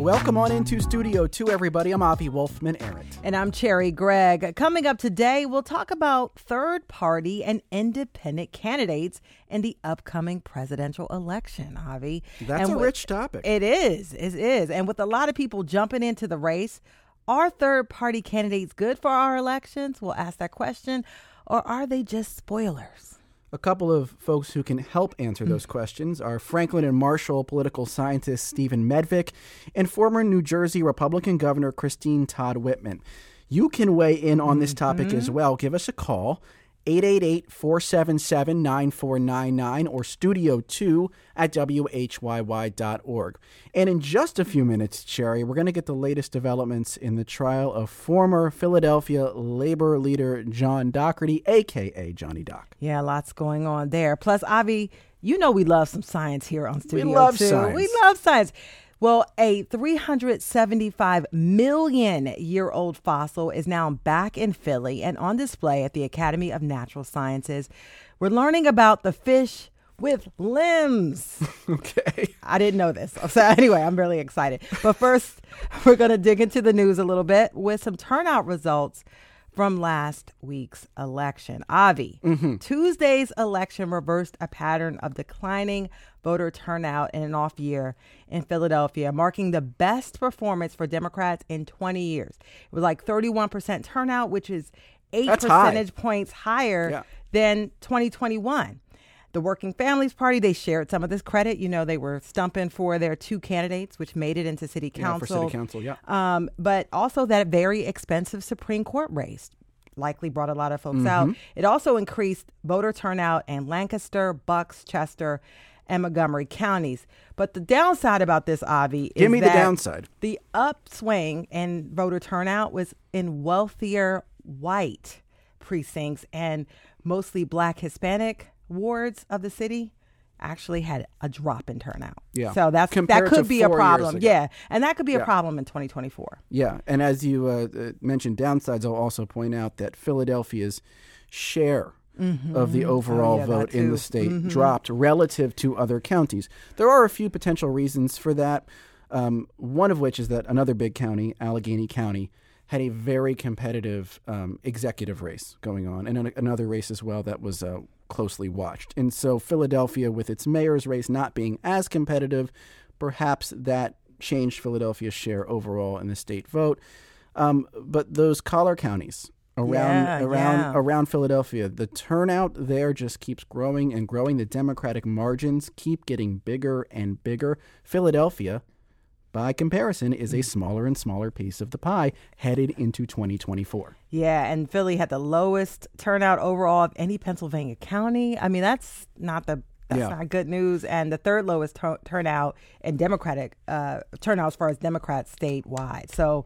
Welcome on into Studio 2, everybody. I'm Avi Wolfman Arent. And I'm Cherry Gregg. Coming up today, we'll talk about third party and independent candidates in the upcoming presidential election, Avi. That's and a rich topic. It is. It is. And with a lot of people jumping into the race, are third party candidates good for our elections? We'll ask that question. Or are they just spoilers? A couple of folks who can help answer those questions are Franklin and Marshall political scientist Stephen Medvic and former New Jersey Republican Governor Christine Todd Whitman. You can weigh in on this topic Mm-hmm. as well. Give us a call. 888-477-9499 or studio 2 at whyy.org. And in just a few minutes, Cherry, we're going to get the latest developments in the trial of former Philadelphia labor leader John Dougherty, aka Johnny Doc. Yeah, lots going on there. Plus, Avi, you know we love some science here on Studio we love 2. science. We love science. Well, a 375 million year old fossil is now back in Philly and on display at the Academy of Natural Sciences. We're learning about the fish with limbs. Okay. I didn't know this. So anyway, I'm really excited. But first, we're going to dig into the news a little bit with some turnout results from last week's election. Avi, mm-hmm. Tuesday's election reversed a pattern of declining voter turnout in an off year in Philadelphia, marking the best performance for Democrats in 20 years. It was like 31% turnout, which is eight That's high. percentage points higher Yeah. than 2021. The Working Families Party, they shared some of this credit. You know, they were stumping for their two candidates, which made it into city council. Yeah, for city council, yeah. Um, but also that very expensive Supreme Court race likely brought a lot of folks Mm-hmm. out. It also increased voter turnout in Lancaster, Bucks, Chester, and Montgomery counties. But the downside about this, Avi, is Give me the downside. The upswing in voter turnout was in wealthier white precincts and mostly black Hispanic wards of the city actually had a drop in turnout. Yeah. So that's Compared that could be a problem. Yeah. And that could be a problem in 2024. Yeah, and as you uh, uh, mentioned downsides, I'll also point out that Philadelphia's share of the overall Oh, yeah, vote in the state dropped relative to other counties. There are a few potential reasons for that. Um, one of which is that another big county, Allegheny County, had a very competitive um, executive race going on, and an- another race as well that was uh, closely watched. And so Philadelphia, with its mayor's race not being as competitive, perhaps that changed Philadelphia's share overall in the state vote. Um, but those collar counties around Yeah, around yeah. around Philadelphia, the turnout there just keeps growing and growing. The Democratic margins keep getting bigger and bigger. Philadelphia, by comparison, is a smaller and smaller piece of the pie headed into 2024. Yeah, and Philly had the lowest turnout overall of any Pennsylvania county. I mean, that's not the that's Yeah. not good news. And the third lowest tu- turnout in Democratic uh, turnout as far as Democrats statewide. So,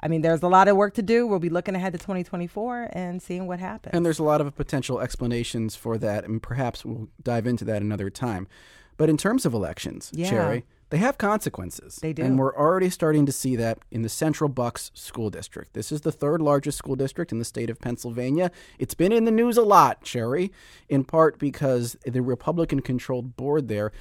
I mean, there's a lot of work to do. We'll be looking ahead to 2024 and seeing what happens. And there's a lot of potential explanations for that, and perhaps we'll dive into that another time. But in terms of elections, Yeah. Cherry, they have consequences. They do. And we're already starting to see that in the Central Bucks School District. This is the third largest school district in the state of Pennsylvania. It's been in the news a lot, Cherry, in part because the Republican controlled board there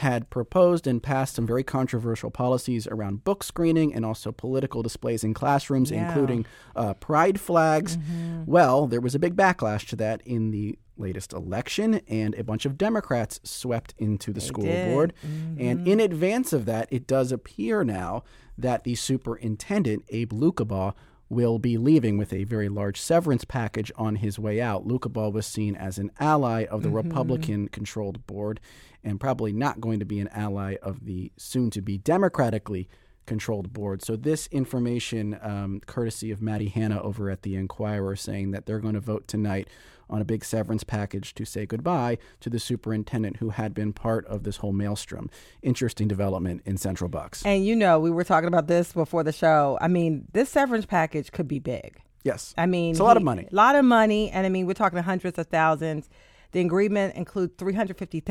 had proposed and passed some very controversial policies around book screening and also political displays in classrooms, Yeah. including uh, pride flags. Well, there was a big backlash to that in the latest election, and a bunch of Democrats swept into the school did. board. And in advance of that, it does appear now that the superintendent, Abe Lucabaugh, will be leaving with a very large severance package on his way out. Lucabaugh was seen as an ally of the Republican controlled board and probably not going to be an ally of the soon to be democratically controlled board. So this information, um, courtesy of Maddie Hanna over at the Inquirer, saying that they're going to vote tonight on a big severance package to say goodbye to the superintendent who had been part of this whole maelstrom. Interesting development in Central Bucks. and you know, we were talking about this before the show. I mean, this severance package could be big. yes, I mean, it's a lot of money. A lot of money, and I mean, we're talking hundreds of thousands. The agreement includes three hundred fifty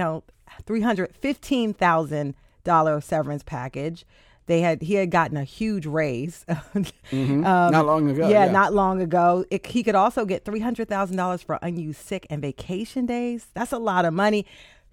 three hundred fifteen thousand dollar severance package. They had he had gotten a huge raise. Um, not long ago. yeah, Yeah, not long ago. It, he could also get three hundred thousand dollars for unused sick and vacation days. That's a lot of money.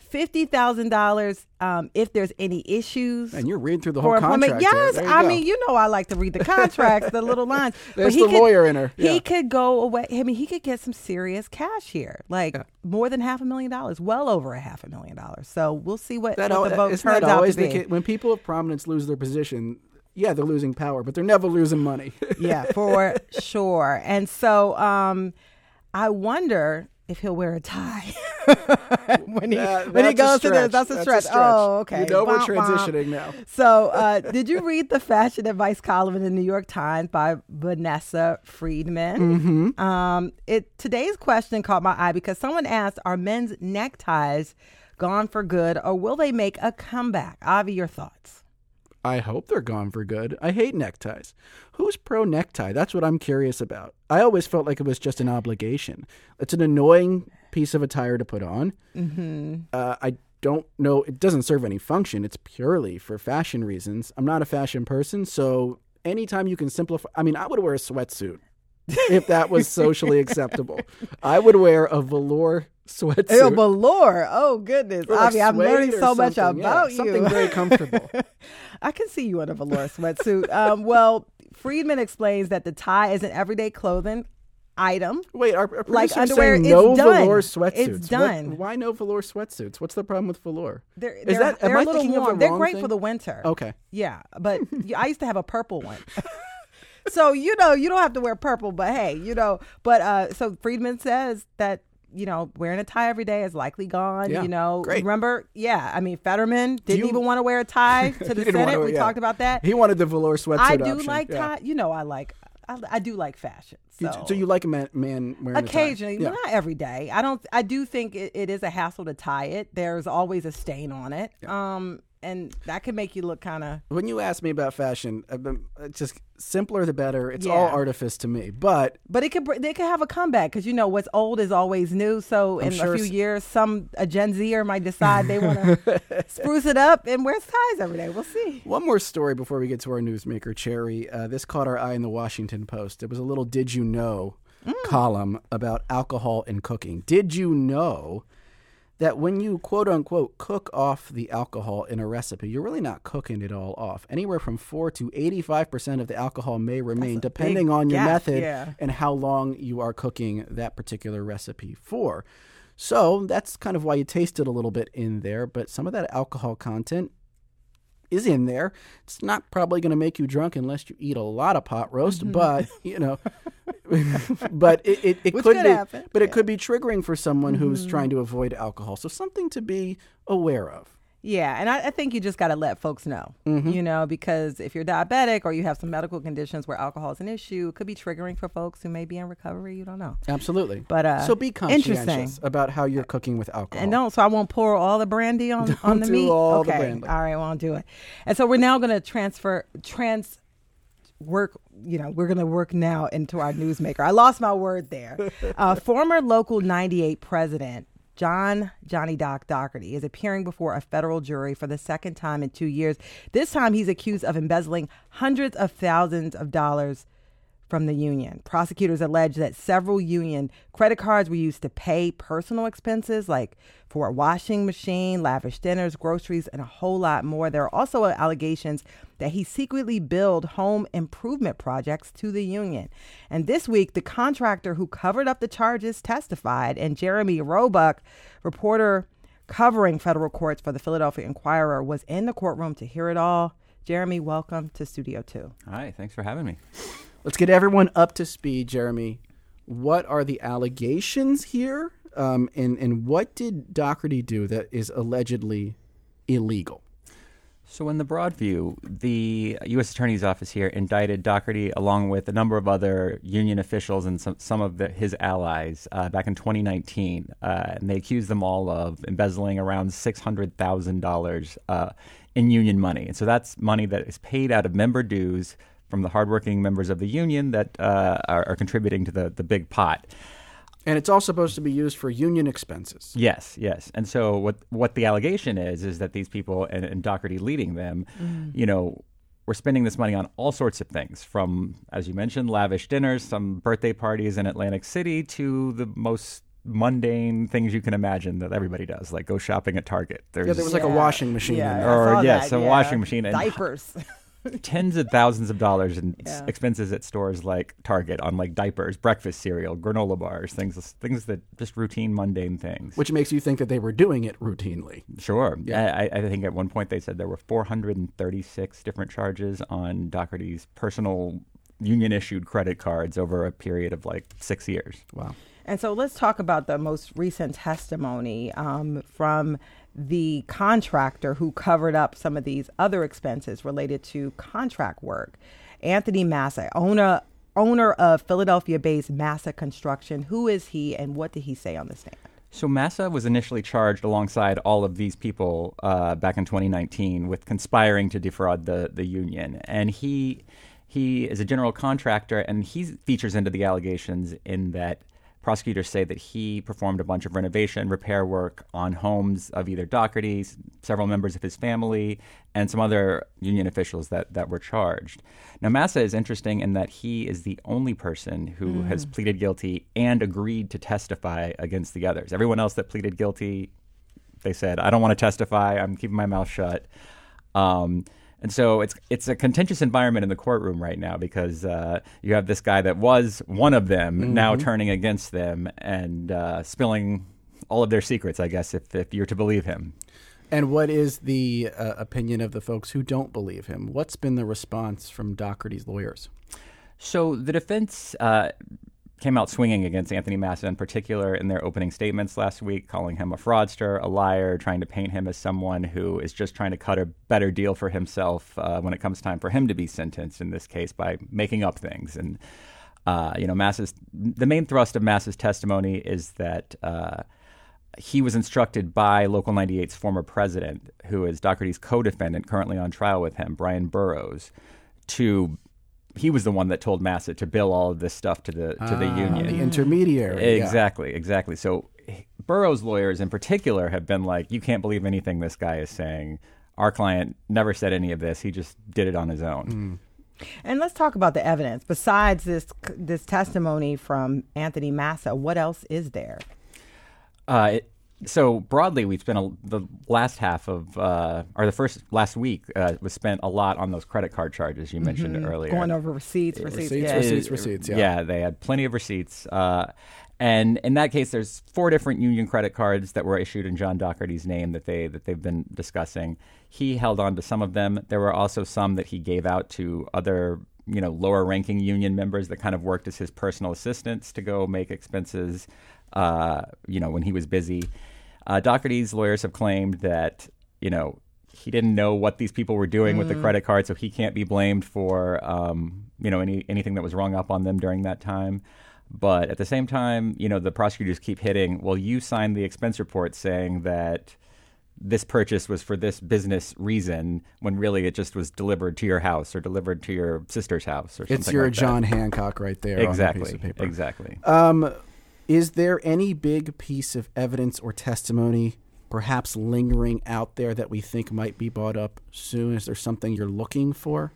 Fifty thousand um, dollars if there's any issues. And you're reading through the whole contract. Yes, I go. mean, you know, I like to read the contracts, the little lines. There's he the could, lawyer in her. Yeah. He could go away. I mean, he could get some serious cash here, like more than half a million dollars, well over a half a million dollars. So we'll see what, that what the vote turns that out to be. case? When people of prominence lose their position, yeah, they're losing power, but they're never losing money. yeah, for sure. And so um, I wonder if he'll wear a tie when he That- when he goes to this. That's a That's stretch. Oh, okay. You know we're womp. transitioning now. So, uh, did you read the fashion advice column in the New York Times by Vanessa Friedman? Mm-hmm. Um, it today's question caught my eye because someone asked, "Are men's neckties gone for good, or will they make a comeback?" Avi, your thoughts? I hope they're gone for good. I hate neckties. Who's pro necktie? That's what I'm curious about. I always felt like it was just an obligation. It's an annoying piece of attire to put on. Mm-hmm. Uh, I don't know. It doesn't serve any function. It's purely for fashion reasons. I'm not a fashion person, so anytime you can simplify. I mean, I would wear a sweatsuit if that was socially acceptable. I would wear a velour sweatsuit. Ew, velour. Oh goodness, Or like Avi, I'm learning so much something. Yeah, about you. Something very comfortable. I can see you in a velour sweatsuit. Um, well, Friedman explains that the tie is an everyday clothing item. Wait, our, our Like underwear, saying it's no done. velour It's sweatsuits. What- done. why no velour sweatsuits? What's the problem with velour? They're, they're, that- they're a little the warm. They're great thing? for the winter. Okay. Yeah, but I used to have a purple one. so you know you don't have to wear purple, but hey, you know. But uh, so Friedman says that you know wearing a tie every day is likely gone. Yeah, You know, great. remember? Yeah, I mean Fetterman didn't you- even want to wear a tie to the Senate. we yeah. talked about that. He wanted the velour sweatshirt. I do option. like yeah. tie. You know, I like. I, I do like fashion. You- So, So you like a man, man wearing a tie? occasionally, Yeah. not every day. I don't. I do think it, it is a hassle to tie it. There's always a stain on it. Um, and that can make you look kind of. When you ask me about fashion, I've been, it's just simpler the better. It's Yeah. all artifice to me. But But it could they could have a comeback because you know what's old is always new. So in sure a few s- years, some a Gen Zer might decide they want to spruce it up and wear ties every day. We'll see. one more story before we get to our newsmaker, Cherry. Uh, this caught our eye in the Washington Post. It was a little "Did you know" Mm. column about alcohol and cooking. Did you know that when you quote unquote cook off the alcohol in a recipe, you're really not cooking it all off. Anywhere from four to eighty-five percent of the alcohol may remain, depending on your gap, method yeah. and how long you are cooking that particular recipe for. So that's kind of why you taste it a little bit in there, but some of that alcohol content is in there. It's not probably going to make you drunk unless you eat a lot of pot roast, Mm-hmm. but you know, but it, it, it could could be, happen, but it yeah. Mm-hmm. could be triggering for someone who's trying to avoid alcohol. So something to be aware of. Yeah, and I, I think you just got to let folks know, Mm-hmm. you know, because if you're diabetic or you have some medical conditions where alcohol is an issue, it could be triggering for folks who may be in recovery. You don't know. Absolutely. But, uh, so be conscientious about how you're cooking with alcohol. And don't, so I won't pour all the brandy on, on the do meat. all the okay, brandy. all right, won't do it. And so we're now going to transfer trans work. You know, we're going to work now into our newsmaker. I lost my word there. Uh, former local 98 president. John Johnny Doc Dougherty is appearing before a federal jury for the second time in two years. This time, he's accused of embezzling hundreds of thousands of dollars from the union. Prosecutors allege that several union credit cards were used to pay personal expenses like for a washing machine, lavish dinners, groceries, and a whole lot more. There are also allegations that he secretly billed home improvement projects to the union. And this week, the contractor who covered up the charges testified, and Jeremy Roebuck, reporter covering federal courts for the Philadelphia Inquirer, was in the courtroom to hear it all. Jeremy, welcome to Studio 2. Hi, thanks for having me. Let's get everyone up to speed, Jeremy. What are the allegations here? Um, and, and what did Dougherty do that is allegedly illegal? So, in the broad view, the U.S. Attorney's Office here indicted Dougherty along with a number of other union officials and some, some of the, his allies uh, back in 2019. Uh, and they accused them all of embezzling around $600,000 uh, in union money. And so that's money that is paid out of member dues from the hardworking members of the union that uh, are, are contributing to the, the big pot. And it's all supposed to be used for union expenses. Yes, yes. And so what what the allegation is is that these people and, and Dougherty leading them, you know, were spending this money on all sorts of things, from as you mentioned, lavish dinners, some birthday parties in Atlantic City, to the most mundane things you can imagine that everybody does, like go shopping at Target. There's Yeah, there was like a washing machine Yeah, in I. Or, saw yes, that, a yeah. washing machine and- diapers. tens of thousands of dollars in s- Yeah. expenses at stores like Target on like diapers, breakfast cereal, granola bars, things things that just routine mundane things. Which makes you think that they were doing it routinely. Sure. Yeah. I, I think at one point they said there were 436 different charges on Dougherty's personal union issued credit cards over a period of like six years. Wow. And so let's talk about the most recent testimony um, from the contractor who covered up some of these other expenses related to contract work. Anthony Massa, owner owner of Philadelphia-based Massa Construction. Who is he, and what did he say on the stand? So Massa was initially charged alongside all of these people uh, back in 2019 with conspiring to defraud the, the union, and he he is a general contractor, and he features into the allegations in that prosecutors say that he performed a bunch of renovation repair work on homes of either Dougherty's, several members of his family, and some other union officials that, that were charged. Now, Massa is interesting in that he is the only person who has pleaded guilty and agreed to testify against the others. Everyone else that pleaded guilty, they said, I don't want to testify, I'm keeping my mouth shut. Um, and so it's it's a contentious environment in the courtroom right now because uh, you have this guy that was one of them now turning against them and uh, spilling all of their secrets, I guess, if, if you're to believe him. And what is the uh, opinion of the folks who don't believe him? What's been the response from Dougherty's lawyers? So the defense uh, came out swinging against Anthony Massa in particular in their opening statements last week, calling him a fraudster, a liar, trying to paint him as someone who is just trying to cut a better deal for himself uh, when it comes time for him to be sentenced in this case by making up things. And uh, you know, Massa's the main thrust of Massa's testimony is that. Uh, he was instructed by Local 98's former president, who is Dougherty's co-defendant currently on trial with him, Brian Burrows, to he was the one that told Massa to bill all of this stuff to the to the Ah, union. the intermediary. yeah. Exactly, exactly. So Burrows' lawyers in particular have been like, you can't believe anything this guy is saying. Our client never said any of this. He just did it on his own. And let's talk about the evidence. Besides this this testimony from Anthony Massa, what else is there? Uh, it, so broadly, we've spent a, the last half of, uh, or the first last week uh, was spent a lot on those credit card charges you mentioned earlier. Going over receipts, receipts. Receipts, yeah. receipts. receipts, yeah. they had plenty of receipts. Uh, and in that case, there's four different union credit cards that were issued in John Dougherty's name that they that they've been discussing. He held on to some of them. There were also some that he gave out to other, you know, lower ranking union members that kind of worked as his personal assistants to go make expenses, uh, you know, when he was busy. Uh, Dougherty's lawyers have claimed that, you know, he didn't know what these people were doing with the credit card, so he can't be blamed for, um, you know, any anything that was rung up on them during that time. But at the same time, you know, the prosecutors keep hitting. Well, you signed the expense report saying that this purchase was for this business reason, when really it just was delivered to your house or delivered to your sister's house or something. It's your like that. John Hancock right there on that piece Exactly. of paper. Exactly. Um, is there any big piece of evidence or testimony, perhaps lingering out there, that we think might be brought up soon? Is there something you're looking for?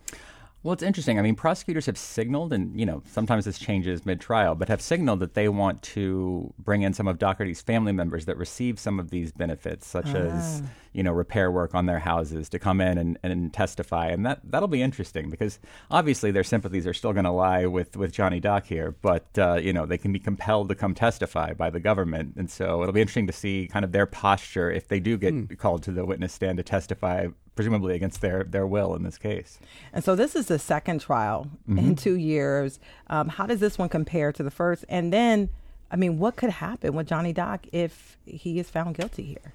Well, it's interesting. I mean, prosecutors have signaled, and you know, sometimes this changes mid-trial, but have signaled that they want to bring in some of Dougherty's family members that receive some of these benefits, such as you know, repair work on their houses, to come in and, and testify, and that that'll be interesting because obviously their sympathies are still going to lie with with Johnny Doc here, but uh, you know, they can be compelled to come testify by the government, and so it'll be interesting to see kind of their posture if they do get called to the witness stand to testify, presumably against their their will in this case. And so this is the second trial Mm-hmm. in two years. Um, how does this one compare to the first? And then, I mean, what could happen with Johnny Doc if he is found guilty here?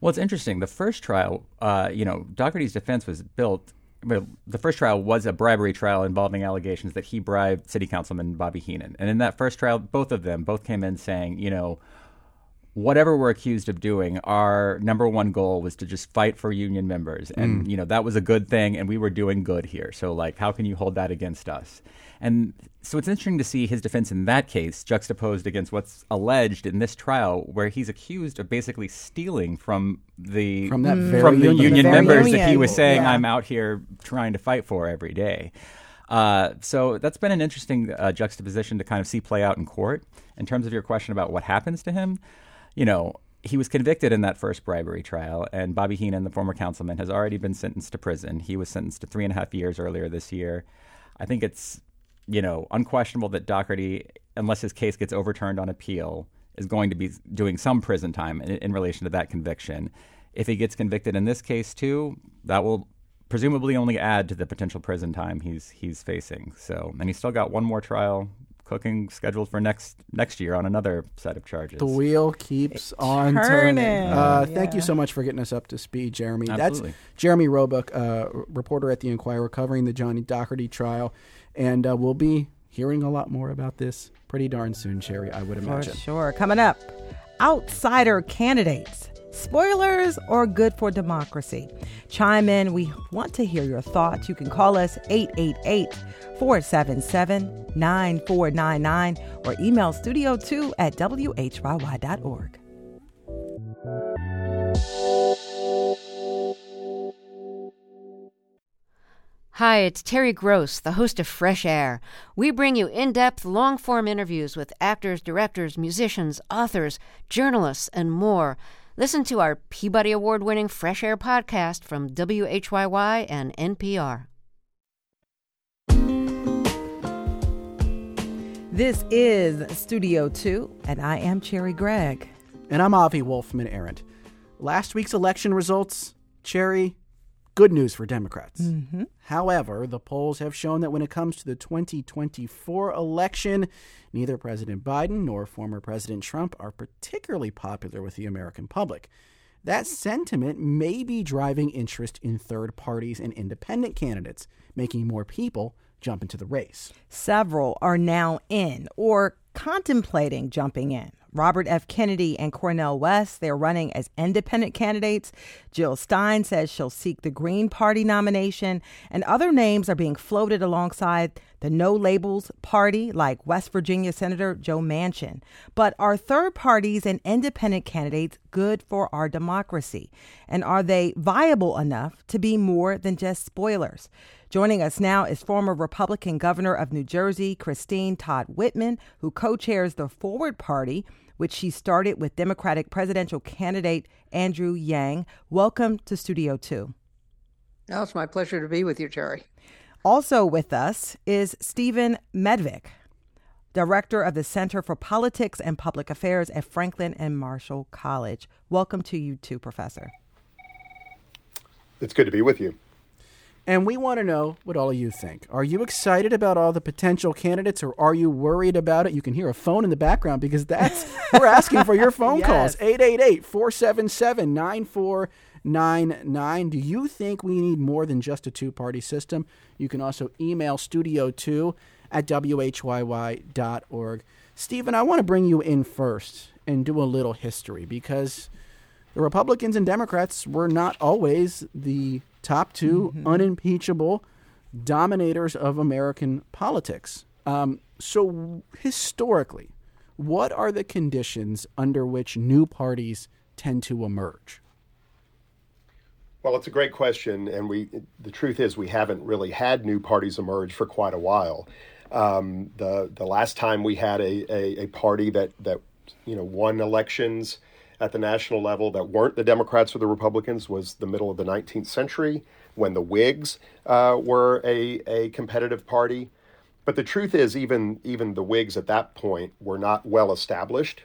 Well, it's interesting. The first trial, uh, you know, Dougherty's defense was built. Well, the first trial was a bribery trial involving allegations that he bribed City Councilman Bobby Henon. And in that first trial, both of them both came in saying, you know, whatever we're accused of doing, our number one goal was to just fight for union members. And, you know, that was a good thing, and we were doing good here. So, like, how can you hold that against us? And so it's interesting to see his defense in that case juxtaposed against what's alleged in this trial, where he's accused of basically stealing from the From that very from the union. union The very members that he was saying Yeah. I'm out here trying to fight for every day. Uh, so that's been an interesting uh, juxtaposition to kind of see play out in court. In terms of your question about what happens to him, you know, he was convicted in that first bribery trial, and Bobby Henon, the former councilman, has already been sentenced to prison. He was sentenced to three and a half years earlier this year. I think it's, you know, unquestionable that Dougherty, unless his case gets overturned on appeal, is going to be doing some prison time in, in relation to that conviction. If he gets convicted in this case too, that will presumably only add to the potential prison time he's he's facing. So, and he's still got one more trial cooking scheduled for next next year on another set of charges. The wheel keeps on turning. turning. Uh, Yeah. Thank you so much for getting us up to speed, Jeremy. Absolutely. That's Jeremy Roebuck, uh, reporter at the Inquirer, covering the Johnny Dougherty trial, and uh, we'll be hearing a lot more about this pretty darn soon, Cherry. I would imagine. For imagine. sure. Coming up, outsider candidates. Spoilers or good for democracy? Chime in. We want to hear your thoughts. You can call us 888 477 9499 or email studio2 at whyy.org. Hi, it's Terry Gross, the host of Fresh Air. We bring you in depth, long form interviews with actors, directors, musicians, authors, journalists, and more. Listen to our Peabody Award winning Fresh Air podcast from WHYY and NPR. This is Studio 2, and I am Cherry Gregg. And I'm Avi Wolfman Arent. Last week's election results, Cherry, good news for Democrats. Mm-hmm. However, the polls have shown that when it comes to the 2024 election, neither President Biden nor former President Trump are particularly popular with the American public. That sentiment may be driving interest in third parties and independent candidates, making more people jump into the race. Several are now in or contemplating jumping in. Robert F. Kennedy and Cornel West, they're running as independent candidates. Jill Stein says she'll seek the Green Party nomination, and other names are being floated alongside the No Labels Party, like West Virginia Senator Joe Manchin. But are third parties and independent candidates good for our democracy? And are they viable enough to be more than just spoilers? Joining us now is former Republican Governor of New Jersey, Christine Todd Whitman, who co chairs the Forward Party, which she started with Democratic presidential candidate Andrew Yang. Welcome to Studio 2. No, it's my pleasure to be with you, Jerry. Also with us is Stephen Medvic, Director of the Center for Politics and Public Affairs at Franklin and Marshall College. Welcome to you too, Professor. It's good to be with you. And we want to know what all of you think. Are you excited about all the potential candidates or are you worried about it? You can hear a phone in the background because that's we're asking for your phone calls. 888-477-9499. Do you think we need more than just a two-party system? You can also email studio2 at whyy.org. Stephen, I want to bring you in first and do a little history because the Republicans and Democrats were not always the top 2 unimpeachable dominators of American politics. Um, so, historically, what are the conditions under which new parties tend to emerge? Well, it's a great question, and we the truth is we haven't really had new parties emerge for quite a while. Um, the the last time we had a, a, a party that that you know won elections at the national level that weren't the Democrats or the Republicans was the middle of the 19th century when the Whigs uh, were a, a competitive party. But the truth is, even even the Whigs at that point were not well established.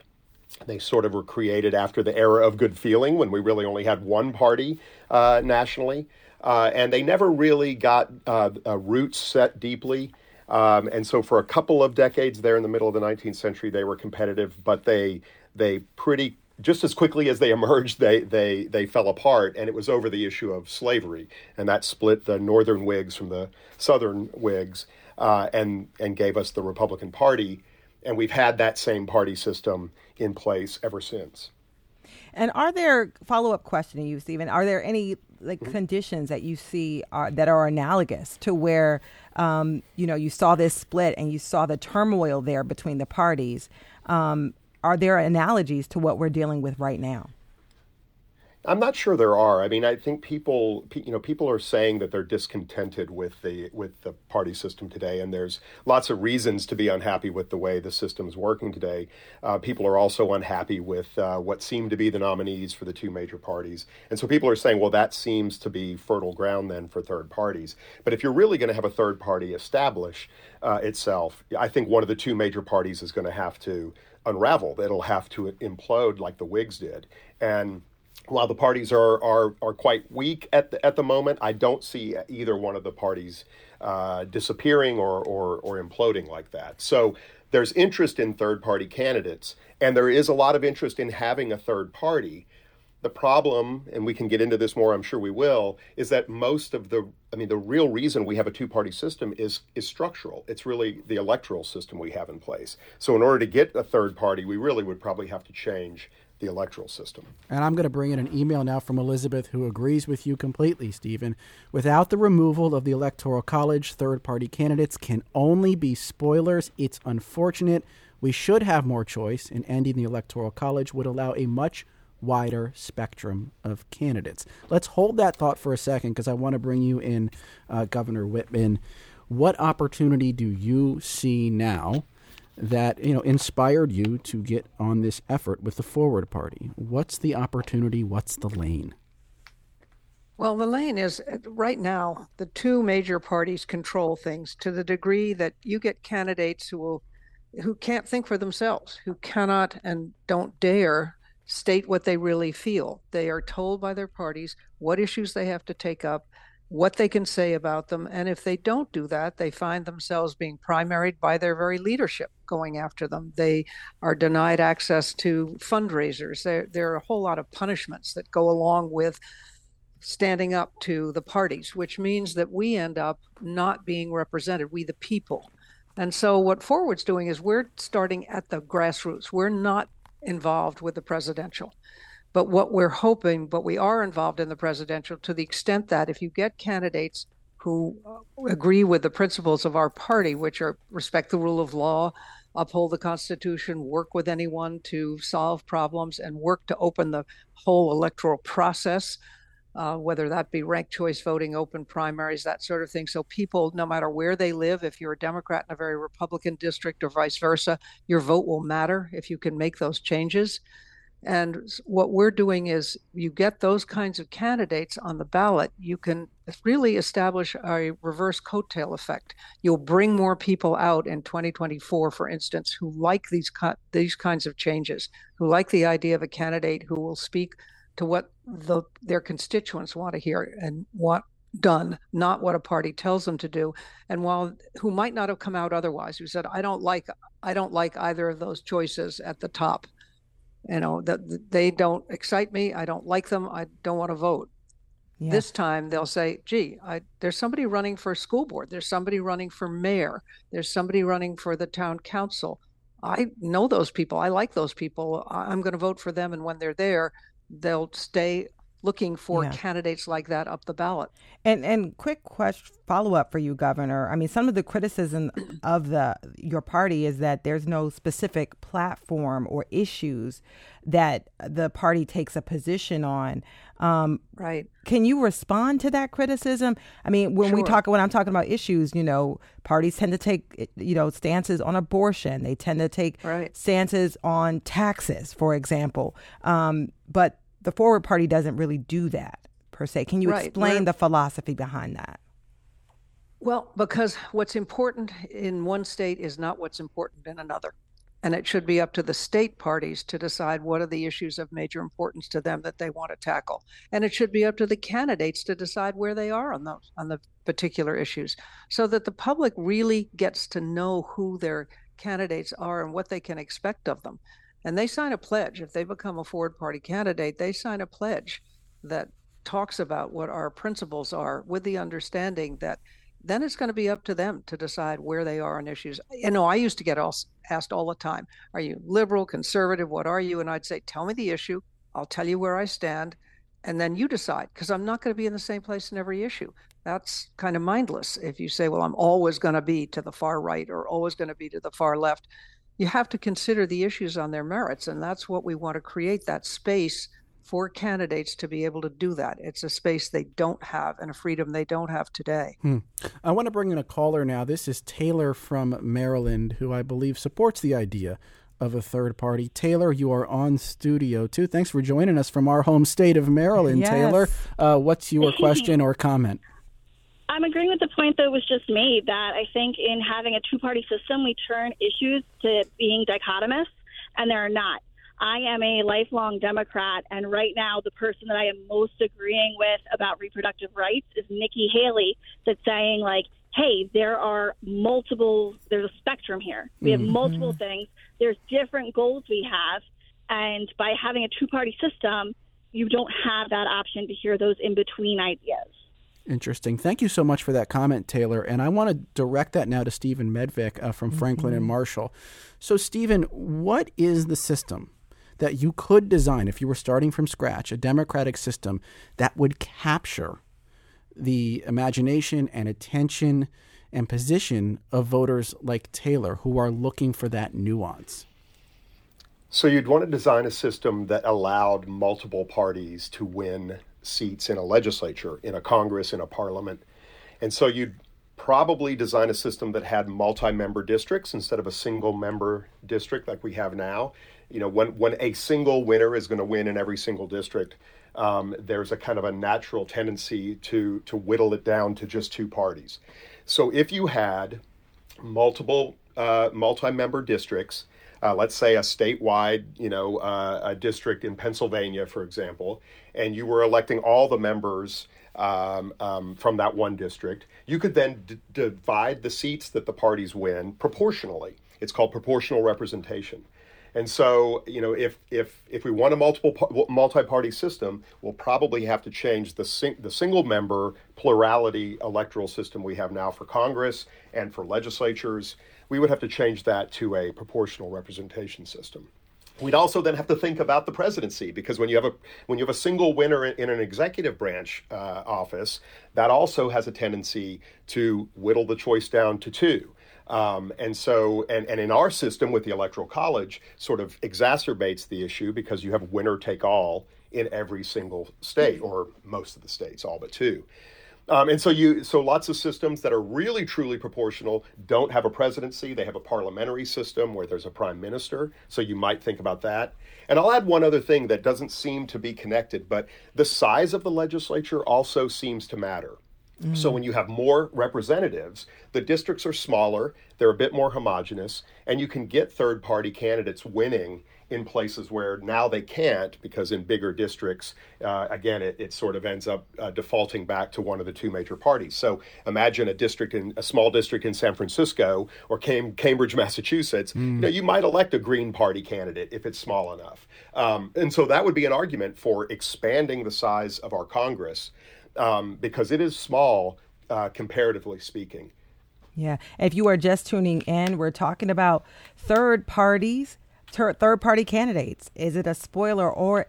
They sort of were created after the era of good feeling when we really only had one party uh, nationally. Uh, and they never really got uh, uh, roots set deeply. Um, and so for a couple of decades there in the middle of the 19th century, they were competitive, but they they pretty just as quickly as they emerged, they they they fell apart, and it was over the issue of slavery, and that split the Northern Whigs from the Southern Whigs, uh, and and gave us the Republican Party, and we've had that same party system in place ever since. And are there follow up question to you, Stephen? Are there any like conditions that you see are, that are analogous to where um, you know you saw this split and you saw the turmoil there between the parties? Um, are there analogies to what we're dealing with right now? I'm not sure there are. I mean, I think people, you know, people are saying that they're discontented with the with the party system today, and there's lots of reasons to be unhappy with the way the system's working today. Uh, people are also unhappy with uh, what seem to be the nominees for the two major parties, and so people are saying, well, that seems to be fertile ground then for third parties. But if you're really going to have a third party establish uh, itself, I think one of the two major parties is going to have to unravel. It'll have to implode like the Whigs did, and while the parties are are are quite weak at the, at the moment, I don't see either one of the parties uh, disappearing or, or or imploding like that. So there's interest in third party candidates, and there is a lot of interest in having a third party. The problem, and we can get into this more, I'm sure we will, is that most of the, I mean, the real reason we have a two party system is, is structural. It's really the electoral system we have in place. So, in order to get a third party, we really would probably have to change the electoral system. And I'm going to bring in an email now from Elizabeth who agrees with you completely, Stephen. Without the removal of the Electoral College, third party candidates can only be spoilers. It's unfortunate. We should have more choice, and ending the Electoral College would allow a much wider spectrum of candidates. Let's hold that thought for a second because I want to bring you in, uh, Governor Whitman. What opportunity do you see now that you know inspired you to get on this effort with the Forward Party? What's the opportunity? What's the lane? Well, the lane is right now the two major parties control things to the degree that you get candidates who will who can't think for themselves, who cannot and don't dare state what they really feel. They are told by their parties what issues they have to take up what they can say about them. And if they don't do that, they find themselves being primaried by their very leadership going after them. They are denied access to fundraisers. There, there are a whole lot of punishments that go along with standing up to the parties, which means that we end up not being represented, we the people. And so, what Forward's doing is we're starting at the grassroots. We're not involved with the presidential. But what we're hoping, but we are involved in the presidential to the extent that if you get candidates who uh, agree with the principles of our party, which are respect the rule of law, uphold the Constitution, work with anyone to solve problems, and work to open the whole electoral process, uh, whether that be ranked choice voting, open primaries, that sort of thing. So people, no matter where they live, if you're a Democrat in a very Republican district or vice versa, your vote will matter if you can make those changes. And what we're doing is you get those kinds of candidates on the ballot, you can really establish a reverse coattail effect. You'll bring more people out in 2024, for instance, who like these these kinds of changes, who like the idea of a candidate who will speak to what the, their constituents want to hear and want done, not what a party tells them to do. And while who might not have come out otherwise, who said, "I don't like I don't like either of those choices at the top." you know that they don't excite me i don't like them i don't want to vote yeah. this time they'll say gee I, there's somebody running for school board there's somebody running for mayor there's somebody running for the town council i know those people i like those people i'm going to vote for them and when they're there they'll stay looking for yeah. candidates like that up the ballot. And and quick question follow up for you, Governor. I mean, some of the criticism of the your party is that there's no specific platform or issues that the party takes a position on. Um, right. Can you respond to that criticism? I mean, when sure. we talk when I'm talking about issues, you know, parties tend to take you know stances on abortion. They tend to take right. stances on taxes, for example. Um, but the Forward Party doesn't really do that per se. Can you right. explain We're, the philosophy behind that? Well, because what's important in one state is not what's important in another. And it should be up to the state parties to decide what are the issues of major importance to them that they want to tackle. And it should be up to the candidates to decide where they are on those on the particular issues so that the public really gets to know who their candidates are and what they can expect of them and they sign a pledge. If they become a Forward Party candidate, they sign a pledge that talks about what our principles are with the understanding that then it's going to be up to them to decide where they are on issues. You know, I used to get asked all the time, Are you liberal, conservative? What are you? And I'd say, Tell me the issue. I'll tell you where I stand. And then you decide, because I'm not going to be in the same place in every issue. That's kind of mindless if you say, Well, I'm always going to be to the far right or always going to be to the far left you have to consider the issues on their merits. And that's what we want to create that space for candidates to be able to do that. It's a space they don't have and a freedom they don't have today. Hmm. I want to bring in a caller now. This is Taylor from Maryland, who I believe supports the idea of a third party. Taylor, you are on Studio 2. Thanks for joining us from our home state of Maryland, yes. Taylor. Uh, what's your question or comment? I'm agreeing with the point that was just made that I think in having a two party system, we turn issues to being dichotomous, and they're not. I am a lifelong Democrat, and right now, the person that I am most agreeing with about reproductive rights is Nikki Haley, that's saying, like, hey, there are multiple, there's a spectrum here. We have mm-hmm. multiple things, there's different goals we have, and by having a two party system, you don't have that option to hear those in between ideas. Interesting. Thank you so much for that comment, Taylor. And I want to direct that now to Stephen Medvic uh, from Franklin mm-hmm. and Marshall. So, Stephen, what is the system that you could design if you were starting from scratch, a democratic system that would capture the imagination and attention and position of voters like Taylor who are looking for that nuance? So, you'd want to design a system that allowed multiple parties to win seats in a legislature, in a Congress, in a parliament. And so you'd probably design a system that had multi-member districts instead of a single member district like we have now. You know, when when a single winner is going to win in every single district, um, there's a kind of a natural tendency to to whittle it down to just two parties. So if you had multiple uh, multi-member districts uh, let's say a statewide, you know, uh, a district in Pennsylvania, for example, and you were electing all the members um, um, from that one district, you could then d- divide the seats that the parties win proportionally. It's called proportional representation. And so, you know, if if if we want a multiple multi-party system, we'll probably have to change the sing, the single member plurality electoral system we have now for Congress and for legislatures we would have to change that to a proportional representation system. We'd also then have to think about the presidency because when you have a when you have a single winner in, an executive branch uh, office, that also has a tendency to whittle the choice down to two. Um, and so, and, and in our system with the Electoral College, sort of exacerbates the issue because you have winner take all in every single state or most of the states, all but two. Um, and so you so lots of systems that are really truly proportional don't have a presidency. They have a parliamentary system where there's a prime minister. So you might think about that. And I'll add one other thing that doesn't seem to be connected, but the size of the legislature also seems to matter. Mm. So when you have more representatives, the districts are smaller, they're a bit more homogenous, and you can get third party candidates winning in places where now they can't because in bigger districts, uh, again, it, it, sort of ends up uh, defaulting back to one of the two major parties. So imagine a district in a small district in San Francisco or Cam- Cambridge, Massachusetts. Mm. You, know, you might elect a Green Party candidate if it's small enough, um, and so that would be an argument for expanding the size of our Congress um, because it is small uh, comparatively speaking. Yeah. If you are just tuning in, we're talking about third parties ter- third party candidates? Is it a spoiler or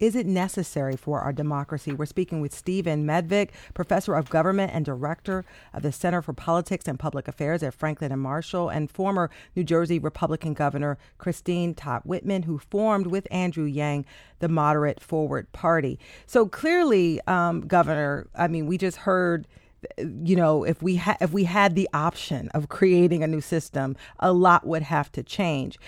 is it necessary for our democracy? We're speaking with Stephen Medvic, professor of government and director of the Center for Politics and Public Affairs at Franklin and Marshall, and former New Jersey Republican Governor Christine Todd Whitman, who formed with Andrew Yang the Moderate Forward Party. So clearly, um, Governor, I mean, we just heard you know, if we ha- if we had the option of creating a new system, a lot would have to change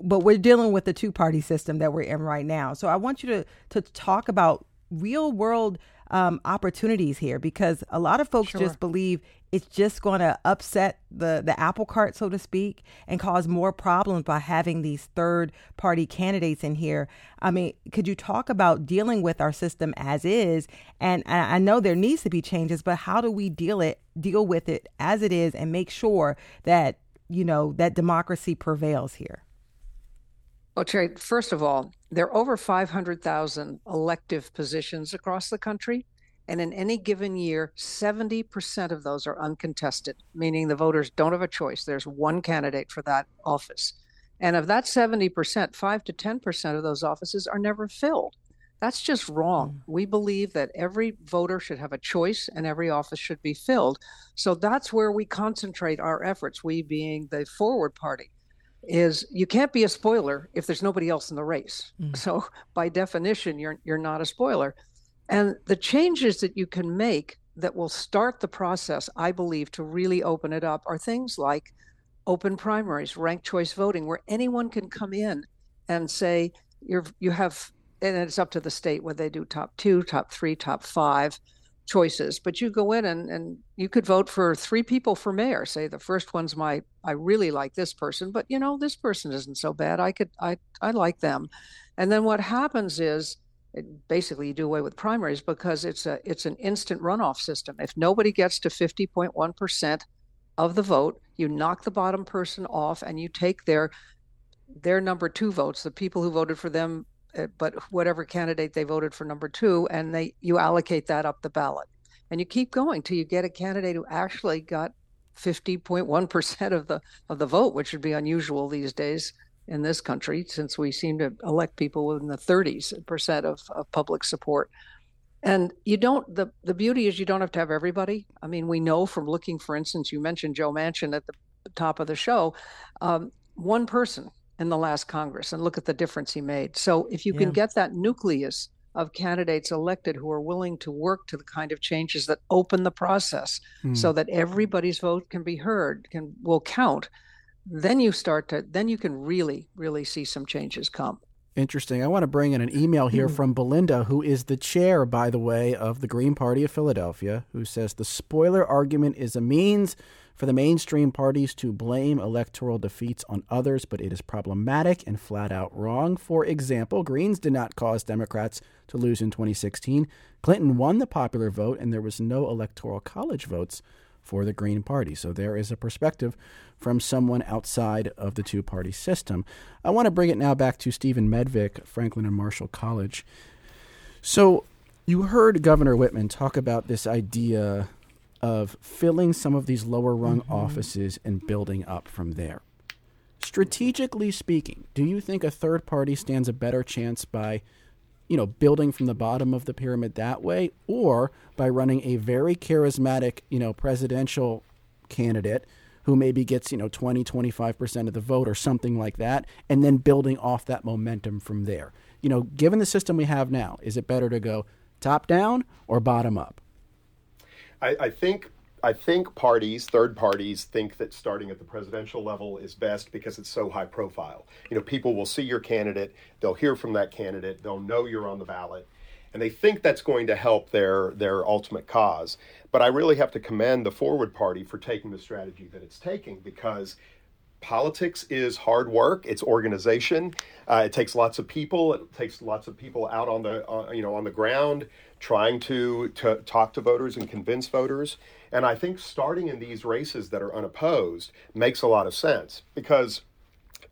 but we're dealing with the two party system that we're in right now. So I want you to to talk about real world um, opportunities here because a lot of folks sure. just believe it's just going to upset the the apple cart, so to speak, and cause more problems by having these third party candidates in here. I mean, could you talk about dealing with our system as is? And I know there needs to be changes, but how do we deal it deal with it as it is and make sure that you know that democracy prevails here? Well, Terry, first of all, there are over 500,000 elective positions across the country. And in any given year, 70% of those are uncontested, meaning the voters don't have a choice. There's one candidate for that office. And of that 70%, 5 to 10% of those offices are never filled. That's just wrong. Mm. We believe that every voter should have a choice and every office should be filled. So that's where we concentrate our efforts, we being the forward party. Is you can't be a spoiler if there's nobody else in the race. Mm. So by definition, you're you're not a spoiler. And the changes that you can make that will start the process, I believe, to really open it up are things like open primaries, ranked choice voting, where anyone can come in and say you're you have and it's up to the state whether they do top two, top three, top five choices. But you go in and, and you could vote for three people for mayor. Say the first one's my I really like this person, but you know, this person isn't so bad. I could I I like them. And then what happens is it, basically you do away with primaries because it's a it's an instant runoff system. If nobody gets to 50.1 percent of the vote, you knock the bottom person off and you take their their number two votes, the people who voted for them but whatever candidate they voted for number two, and they you allocate that up the ballot, and you keep going till you get a candidate who actually got 50.1 percent of the of the vote, which would be unusual these days in this country since we seem to elect people within the 30s percent of, of public support. And you don't the the beauty is you don't have to have everybody. I mean, we know from looking, for instance, you mentioned Joe Manchin at the top of the show. Um, one person in the last Congress and look at the difference he made. So if you yeah. can get that nucleus of candidates elected who are willing to work to the kind of changes that open the process mm. so that everybody's vote can be heard, can will count, then you start to then you can really really see some changes come. Interesting. I want to bring in an email here hmm. from Belinda, who is the chair, by the way, of the Green Party of Philadelphia, who says the spoiler argument is a means for the mainstream parties to blame electoral defeats on others, but it is problematic and flat out wrong. For example, Greens did not cause Democrats to lose in 2016. Clinton won the popular vote, and there was no electoral college votes for the Green Party. So there is a perspective from someone outside of the two party system. I want to bring it now back to Stephen Medvic, Franklin and Marshall College. So you heard Governor Whitman talk about this idea of filling some of these lower rung mm-hmm. offices and building up from there. Strategically speaking, do you think a third party stands a better chance by, you know, building from the bottom of the pyramid that way or by running a very charismatic, you know, presidential candidate who maybe gets, you know, 20, 25% of the vote or something like that and then building off that momentum from there? You know, given the system we have now, is it better to go top down or bottom up? I, I think I think parties, third parties, think that starting at the presidential level is best because it's so high profile. You know, people will see your candidate, they'll hear from that candidate, they'll know you're on the ballot, and they think that's going to help their their ultimate cause. But I really have to commend the Forward Party for taking the strategy that it's taking because politics is hard work. It's organization. Uh, it takes lots of people. It takes lots of people out on the uh, you know on the ground trying to, to talk to voters and convince voters. And i think starting in these races that are unopposed makes a lot of sense because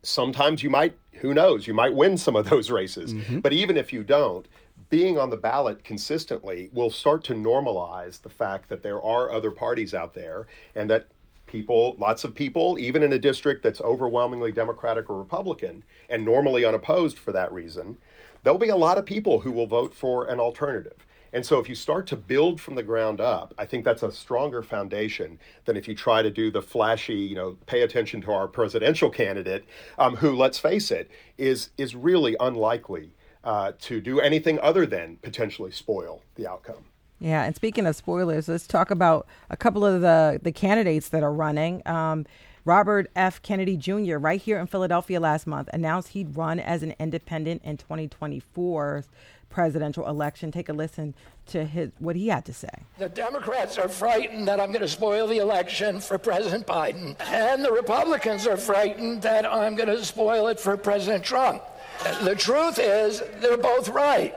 sometimes you might who knows you might win some of those races. Mm-hmm. but even if you don't being on the ballot consistently will start to normalize the fact that there are other parties out there and that people, lots of people, even in a district that's overwhelmingly Democratic or Republican and normally unopposed for that reason, there'll be a lot of people who will vote for an alternative. And so if you start to build from the ground up, I think that's a stronger foundation than if you try to do the flashy, you know, pay attention to our presidential candidate, um, who, let's face it, is is really unlikely uh, to do anything other than potentially spoil the outcome. Yeah, and speaking of spoilers, let's talk about a couple of the the candidates that are running. Um, Robert F. Kennedy Jr. right here in Philadelphia last month announced he'd run as an independent in 2024 presidential election. Take a listen to his what he had to say. The Democrats are frightened that I'm going to spoil the election for President Biden, and the Republicans are frightened that I'm going to spoil it for President Trump. The truth is, they're both right.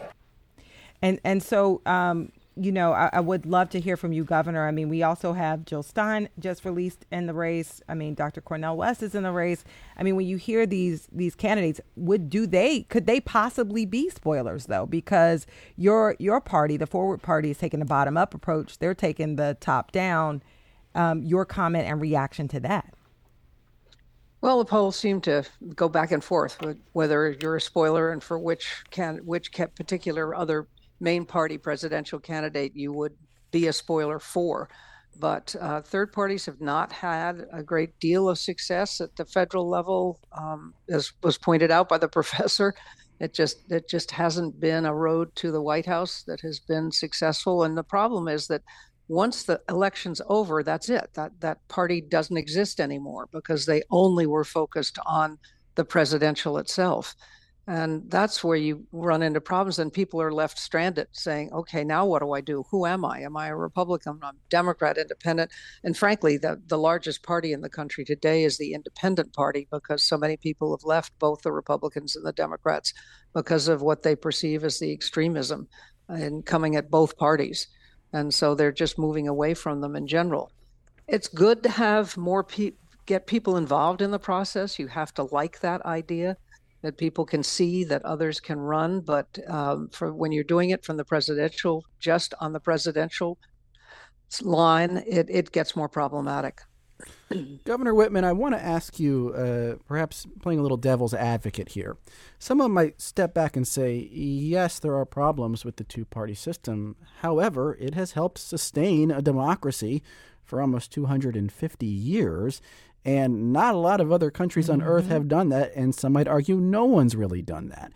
And and so um, you know, I, I, would love to hear from you, Governor. I mean, we also have Jill Stein just released in the race. I mean, Dr. Cornel West is in the race. I mean, when you hear these these candidates, would do they could they possibly be spoilers though? Because your your party, the Forward Party, is taking a bottom up approach. They're taking the top down. Um, your comment and reaction to that? Well, the polls seem to go back and forth whether you're a spoiler and for which can which particular other main party presidential candidate you would be a spoiler for. but uh, third parties have not had a great deal of success at the federal level, um, as was pointed out by the professor. It just it just hasn't been a road to the White House that has been successful. And the problem is that once the election's over, that's it. That that party doesn't exist anymore because they only were focused on the presidential itself. And that's where you run into problems, and people are left stranded saying, okay, now what do I do? Who am I? Am I a Republican? I'm Democrat, independent. And frankly, the, the largest party in the country today is the Independent Party because so many people have left both the Republicans and the Democrats because of what they perceive as the extremism in coming at both parties. And so they're just moving away from them in general. It's good to have more people get people involved in the process. You have to like that idea that people can see that others can run. But um, for when you're doing it from the presidential, just on the presidential line, it, it gets more problematic. Governor Whitman, I want to ask you, uh, perhaps playing a little devil's advocate here. Someone might step back and say, yes, there are problems with the two party system. However, it has helped sustain a democracy for almost 250 years. And not a lot of other countries mm-hmm. on earth have done that. And some might argue no one's really done that.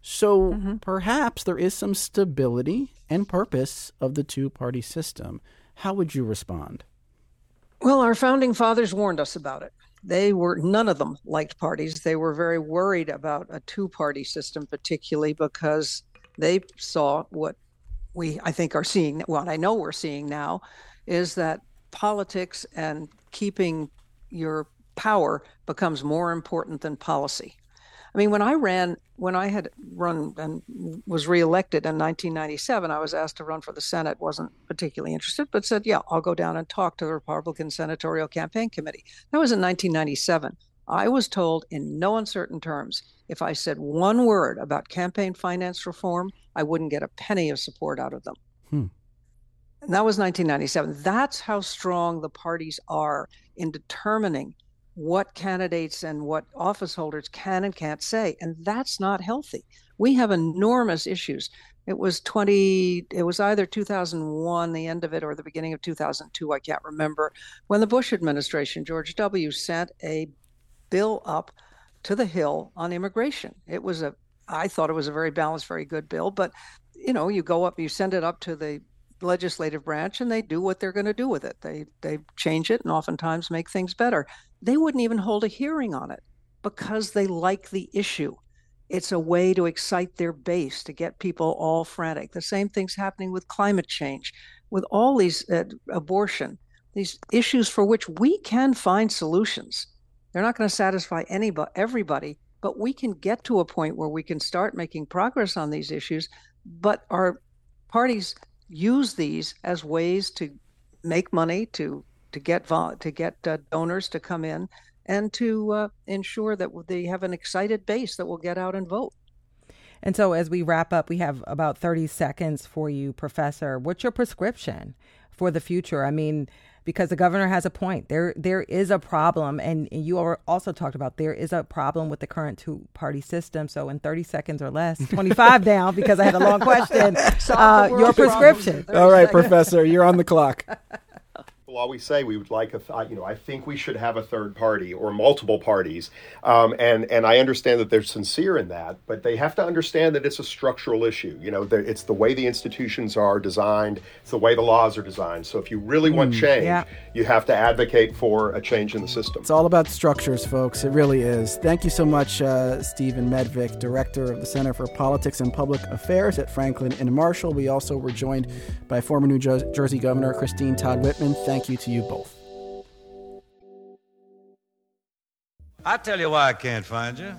So mm-hmm. perhaps there is some stability and purpose of the two party system. How would you respond? Well, our founding fathers warned us about it. They were, none of them liked parties. They were very worried about a two party system, particularly because they saw what we, I think, are seeing, what I know we're seeing now, is that politics and keeping your power becomes more important than policy. I mean, when I ran, when I had run and was reelected in 1997, I was asked to run for the Senate. wasn't particularly interested, but said, "Yeah, I'll go down and talk to the Republican Senatorial Campaign Committee." That was in 1997. I was told in no uncertain terms if I said one word about campaign finance reform, I wouldn't get a penny of support out of them. Hmm. And that was 1997. That's how strong the parties are in determining what candidates and what office holders can and can't say. And that's not healthy. We have enormous issues. It was 20, it was either 2001, the end of it, or the beginning of 2002, I can't remember, when the Bush administration, George W., sent a bill up to the Hill on immigration. It was a, I thought it was a very balanced, very good bill, but you know, you go up, you send it up to the legislative branch and they do what they're going to do with it. They they change it and oftentimes make things better. They wouldn't even hold a hearing on it because they like the issue. It's a way to excite their base to get people all frantic. The same thing's happening with climate change, with all these uh, abortion, these issues for which we can find solutions. They're not going to satisfy anybody, everybody, but we can get to a point where we can start making progress on these issues. But our parties use these as ways to make money, to to get to get uh, donors to come in, and to uh, ensure that they have an excited base that will get out and vote. And so, as we wrap up, we have about 30 seconds for you, Professor. What's your prescription for the future? I mean, because the governor has a point. There there is a problem, and, and you also talked about there is a problem with the current two party system. So in 30 seconds or less, 25 down because I had a long question. Uh, your prescription. All right, Professor, you're on the clock will always say we would like a, you know, I think we should have a third party or multiple parties, um, and and I understand that they're sincere in that, but they have to understand that it's a structural issue. You know, it's the way the institutions are designed, it's the way the laws are designed. So if you really want mm, change, yeah. you have to advocate for a change in the system. It's all about structures, folks. It really is. Thank you so much, uh, Stephen Medvic, director of the Center for Politics and Public Affairs at Franklin and Marshall. We also were joined by former New Jersey Governor Christine Todd Whitman. Thank thank you to you both. I tell you why I can't find you.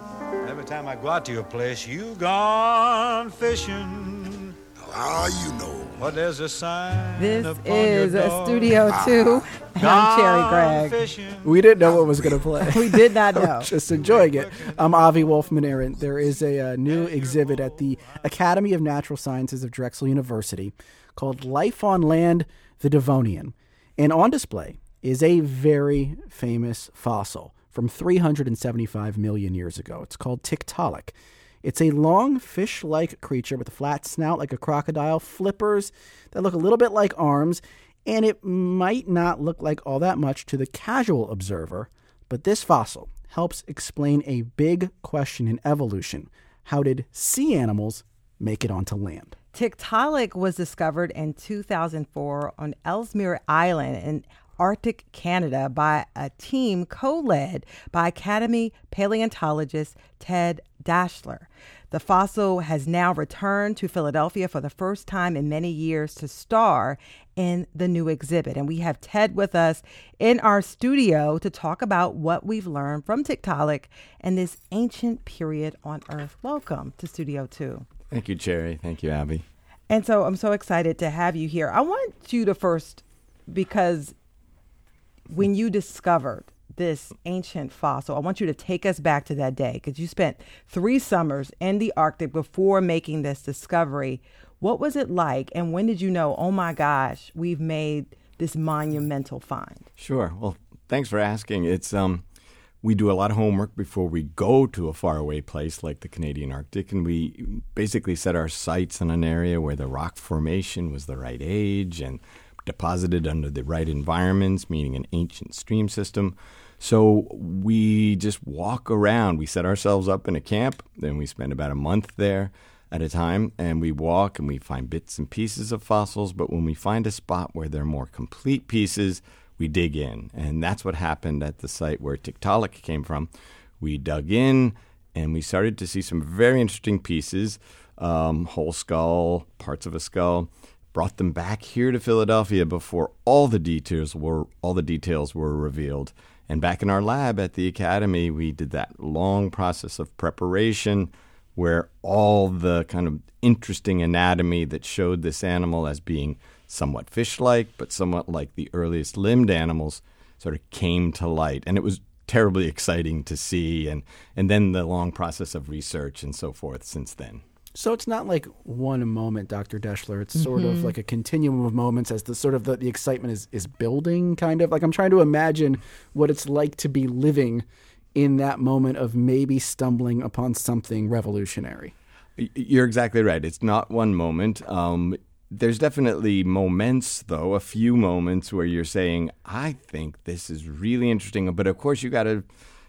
Every time I go out to your place, you gone fishing. How you know? Well, there's a sign. This is a Studio 2. And I'm Cherri Gregg. We didn't know what was going to play. we did not know. Just enjoying it. I'm Avi Wolfman Arent. There is a, a uh, new exhibit at the Academy of Natural Sciences of Drexel University called Life on Land, the Devonian. And on display is a very famous fossil from 375 million years ago. It's called Tiktaalik. It's a long fish like creature with a flat snout like a crocodile, flippers that look a little bit like arms, And it might not look like all that much to the casual observer, but this fossil helps explain a big question in evolution. How did sea animals make it onto land? Tiktaalik was discovered in 2004 on Ellesmere Island in Arctic Canada by a team co led by Academy paleontologist Ted Daeschler. The fossil has now returned to Philadelphia for the first time in many years to star in the new exhibit. And we have Ted with us in our studio to talk about what we've learned from Tiktaalik and this ancient period on Earth. Welcome to Studio 2. Thank you, Cherri. Thank you, Avi. And so I'm so excited to have you here. I want you to first, because when you discovered this ancient fossil, I want you to take us back to that day because you spent three summers in the Arctic before making this discovery. What was it like, and when did you know, oh my gosh, we've made this monumental find? Sure. Well, thanks for asking. It's um, we do a lot of homework before we go to a faraway place like the Canadian Arctic, and we basically set our sights in an area where the rock formation was the right age and deposited under the right environments, meaning an ancient stream system. So we just walk around. We set ourselves up in a camp, then we spend about a month there at a time, and we walk and we find bits and pieces of fossils. But when we find a spot where there are more complete pieces, we dig in. And that's what happened at the site where Tiktaalik came from. We dug in and we started to see some very interesting pieces um, whole skull, parts of a skull brought them back here to Philadelphia before all the details were all the details were revealed. And back in our lab at the academy, we did that long process of preparation where all the kind of interesting anatomy that showed this animal as being somewhat fish-like but somewhat like the earliest limbed animals sort of came to light. And it was terribly exciting to see and and then the long process of research and so forth since then. So it's not like one moment, Dr. Daeschler. It's sort mm-hmm. of like a continuum of moments as the sort of the, the excitement is, is building, kind of. Like I'm trying to imagine what it's like to be living in that moment of maybe stumbling upon something revolutionary. You're exactly right. It's not one moment. Um, there's definitely moments, though, a few moments where you're saying, I think this is really interesting. But of course, you got to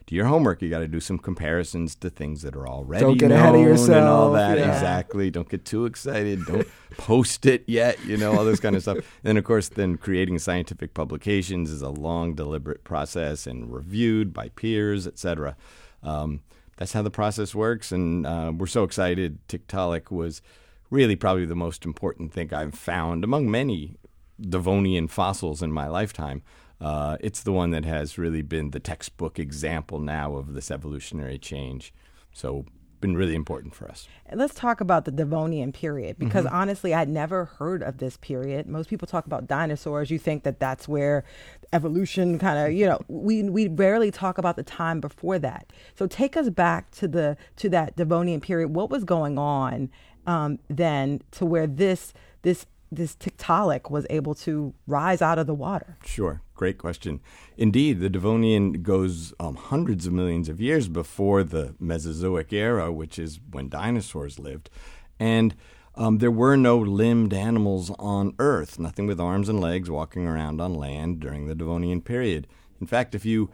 do your homework. You got to do some comparisons to things that are already don't get ahead of yourself and all that. Yeah. Exactly. Don't get too excited. Don't post it yet. You know all this kind of stuff. And of course, then creating scientific publications is a long, deliberate process and reviewed by peers, etc. Um, that's how the process works, and uh, we're so excited. Tiktaalik was really probably the most important thing I've found among many Devonian fossils in my lifetime. Uh, it's the one that has really been the textbook example now of this evolutionary change. So, been really important for us. Let's talk about the Devonian period because mm-hmm. honestly, I'd never heard of this period. Most people talk about dinosaurs. You think that that's where evolution kind of, you know, we we rarely talk about the time before that. So take us back to the to that Devonian period. What was going on um, then to where this this this Tiktaalik was able to rise out of the water? Sure. Great question. Indeed, the Devonian goes um, hundreds of millions of years before the Mesozoic era, which is when dinosaurs lived. And um, there were no limbed animals on Earth, nothing with arms and legs walking around on land during the Devonian period. In fact, if you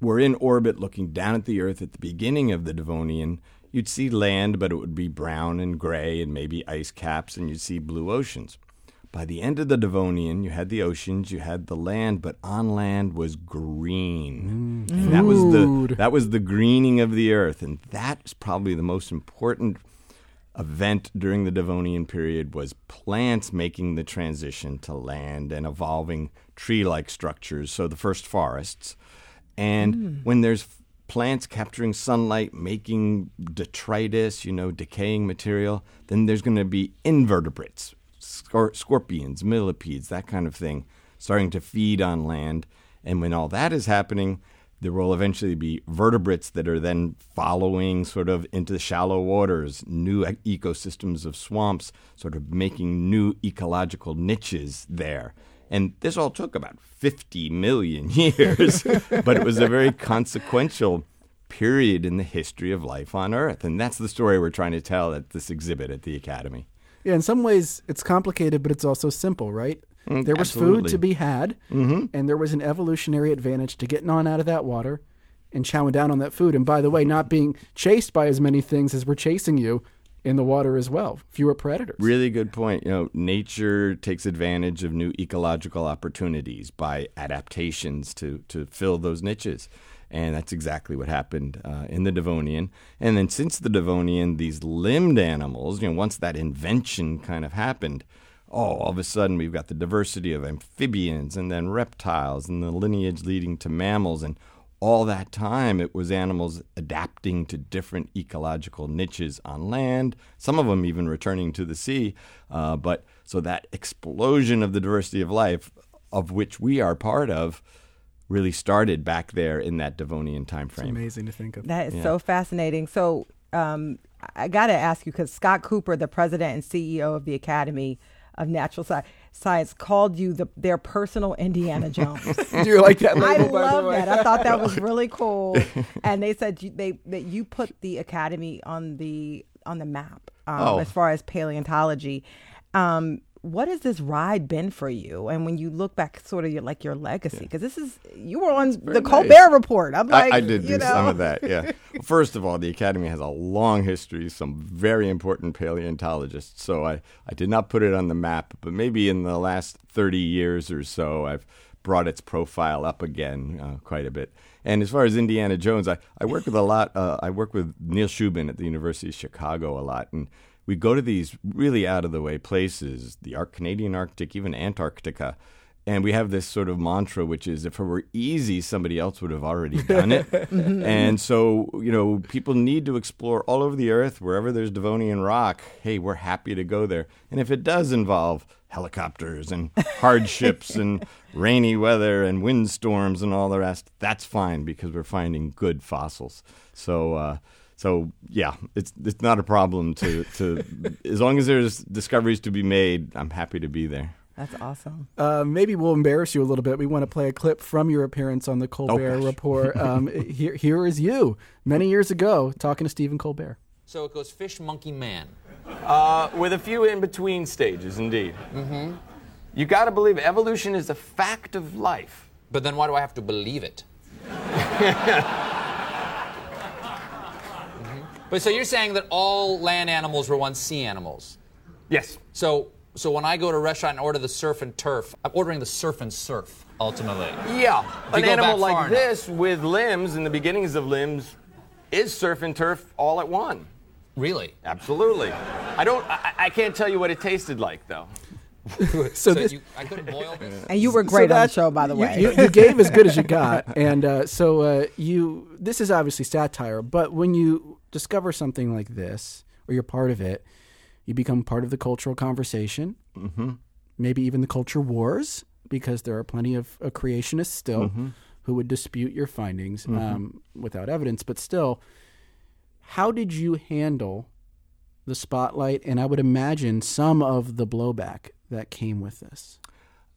were in orbit looking down at the Earth at the beginning of the Devonian, you'd see land, but it would be brown and gray and maybe ice caps, and you'd see blue oceans. By the end of the Devonian, you had the oceans, you had the land, but on land was green. Mm. And that was the that was the greening of the earth, and that is probably the most important event during the Devonian period was plants making the transition to land and evolving tree-like structures, so the first forests. And mm. when there's plants capturing sunlight, making detritus, you know, decaying material, then there's going to be invertebrates, scorpions, millipedes, that kind of thing, starting to feed on land. And when all that is happening, there will eventually be vertebrates that are then following sort of into the shallow waters, new ecosystems of swamps, sort of making new ecological niches there. And this all took about 50 million years, but it was a very consequential period in the history of life on Earth. And that's the story we're trying to tell at this exhibit at the Academy. Yeah, in some ways it's complicated, but it's also simple, right? Mm, there was food to be had, Mhm. and there was an evolutionary advantage to getting on out of that water and chowing down on that food. And by the way, not being chased by as many things as were chasing you in the water as well. Fewer predators. Really good point. You know, nature takes advantage of new ecological opportunities by adaptations to to fill those niches. And that's exactly what happened uh, in the Devonian. And then since the Devonian, these limbed animals, you know, once that invention kind of happened, oh, all of a sudden we've got the diversity of amphibians and then reptiles and the lineage leading to mammals. And all that time it was animals adapting to different ecological niches on land, some of them even returning to the sea. Uh, but so that explosion of the diversity of life, of which we are part of, really started back there in that Devonian time It's frame. amazing to think of. That is Yeah. so fascinating. So um, I got to ask you because Scott Cooper, the president and CEO of the Academy of Natural Sci- Science, called you the, their personal Indiana Jones. Do you like that I label, the love that. I thought that was really cool. And they said you, they that you put the Academy on the on the map um, Oh. as far as paleontology. Um, what has this ride been for you? And when you look back, sort of your, like your legacy, because this is you were on the nice. Colbert Report. I'm like, I, I did you do some know. of that, yeah. First of all, the Academy has a long history, some very important paleontologists. So I, I did not put it on the map, but maybe in the last 30 years or so, I've brought its profile up again uh, quite a bit. And as far as Indiana Jones, I, I work with a lot. Uh, I work with Neil Shubin at the University of Chicago a lot, and we go to these really out of the way places, the Arc- Canadian Arctic, even Antarctica. And we have this sort of mantra, which is if it were easy, somebody else would have already done it. and so, you know, people need to explore all over the earth, wherever there's Devonian rock. Hey, we're happy to go there. And if it does involve helicopters and hardships and rainy weather and windstorms and all the rest, that's fine because we're finding good fossils. So, uh, so yeah, it's it's not a problem to to as long as there's discoveries to be made. I'm happy to be there. That's awesome. Uh, maybe we'll embarrass you a little bit. We want to play a clip from your appearance on the Colbert gosh. Report. Um, here, here is you many years ago talking to Stephen Colbert. So it goes fish, monkey, man. Uh, with a few in between stages, indeed. Mm-hmm. You got to believe evolution is a fact of life. But then why do I have to believe it? But so you're saying that all land animals were once sea animals? Yes. So so when I go to a restaurant and order the surf and turf, I'm ordering the surf and surf ultimately. Yeah, an animal like enough. this with limbs and the beginnings of limbs is surf and turf all at one. Really? Absolutely. I don't. I, I can't tell you what it tasted like though. So, So this, you, I couldn't boil this. And you were so great on the show, by the you- way. you, you gave as good as you got, and uh, so uh, you. This is obviously satire, but when you discover something like this, or you're part of it, you become part of the cultural conversation. Mm-hmm. Maybe even the culture wars, because there are plenty of uh, creationists still who would dispute your findings um, without evidence. But still, how did you handle the spotlight, and I would imagine some of the blowback that came with this?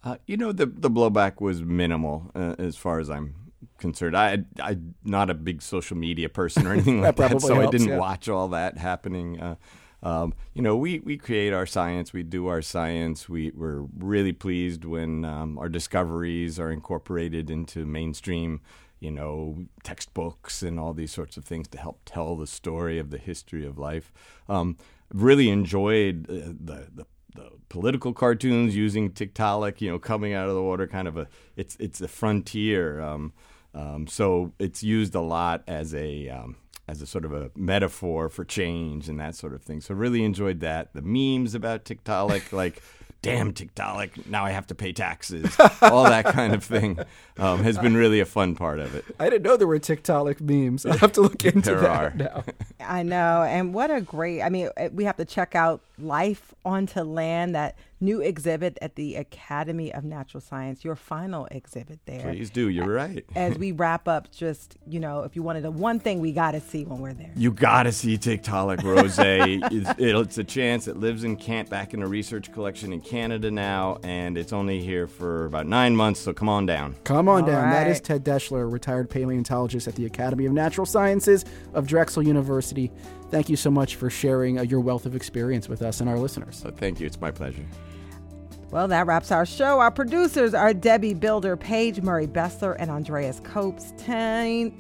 Uh, you know, the the blowback was minimal uh, as far as I'm concerned. I I'm not a big social media person or anything like that, probably so I didn't yeah. watch all that happening. Uh, um, you know, we, we create our science, we do our science. We we're really pleased when um, our discoveries are incorporated into mainstream. You know, textbooks and all these sorts of things to help tell the story of the history of life. Um, really enjoyed uh, the, the the political cartoons using Tiktaalik, you know, coming out of the water, kind of a it's it's a frontier. Um, um, so it's used a lot as a um, as a sort of a metaphor for change and that sort of thing. So really enjoyed that. The memes about Tiktaalik, like damn TikTok, now I have to pay taxes, all that kind of thing, um, has been really a fun part of it. I didn't know there were TikTok memes. I have to look into There that are. now. I know. And what a great, I mean, uh, we have to check out Life Onto Land, that new exhibit at the Academy of Natural Science, your final exhibit there. Please do. You're right. As we wrap up, just, you know, if you wanted the one thing we got to see when we're there. You gotta see Tiktaalik roseae. it's, it- it's a chance. It lives in Kent, back in a research collection in Canada now, and it's only here for about nine months. So come on down. Come on All down. That is. Ted Daeschler, retired paleontologist at the Academy of Natural Sciences of Drexel University. Thank you so much for sharing uh, your wealth of experience with us and our listeners. So thank you. It's my pleasure. Well, that wraps our show. Our producers are Debbie Builder, Paige Murray Bessler, and Andreas Copes. Tina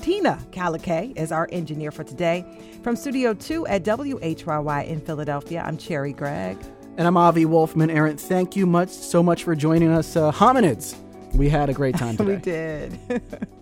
Calikay is our engineer for today. From Studio 2 at WHYY in Philadelphia, I'm Cherri Gregg. And I'm Avi Wolfman. Arent, thank you much so much for joining us. Uh, hominids, we had a great time today. we did.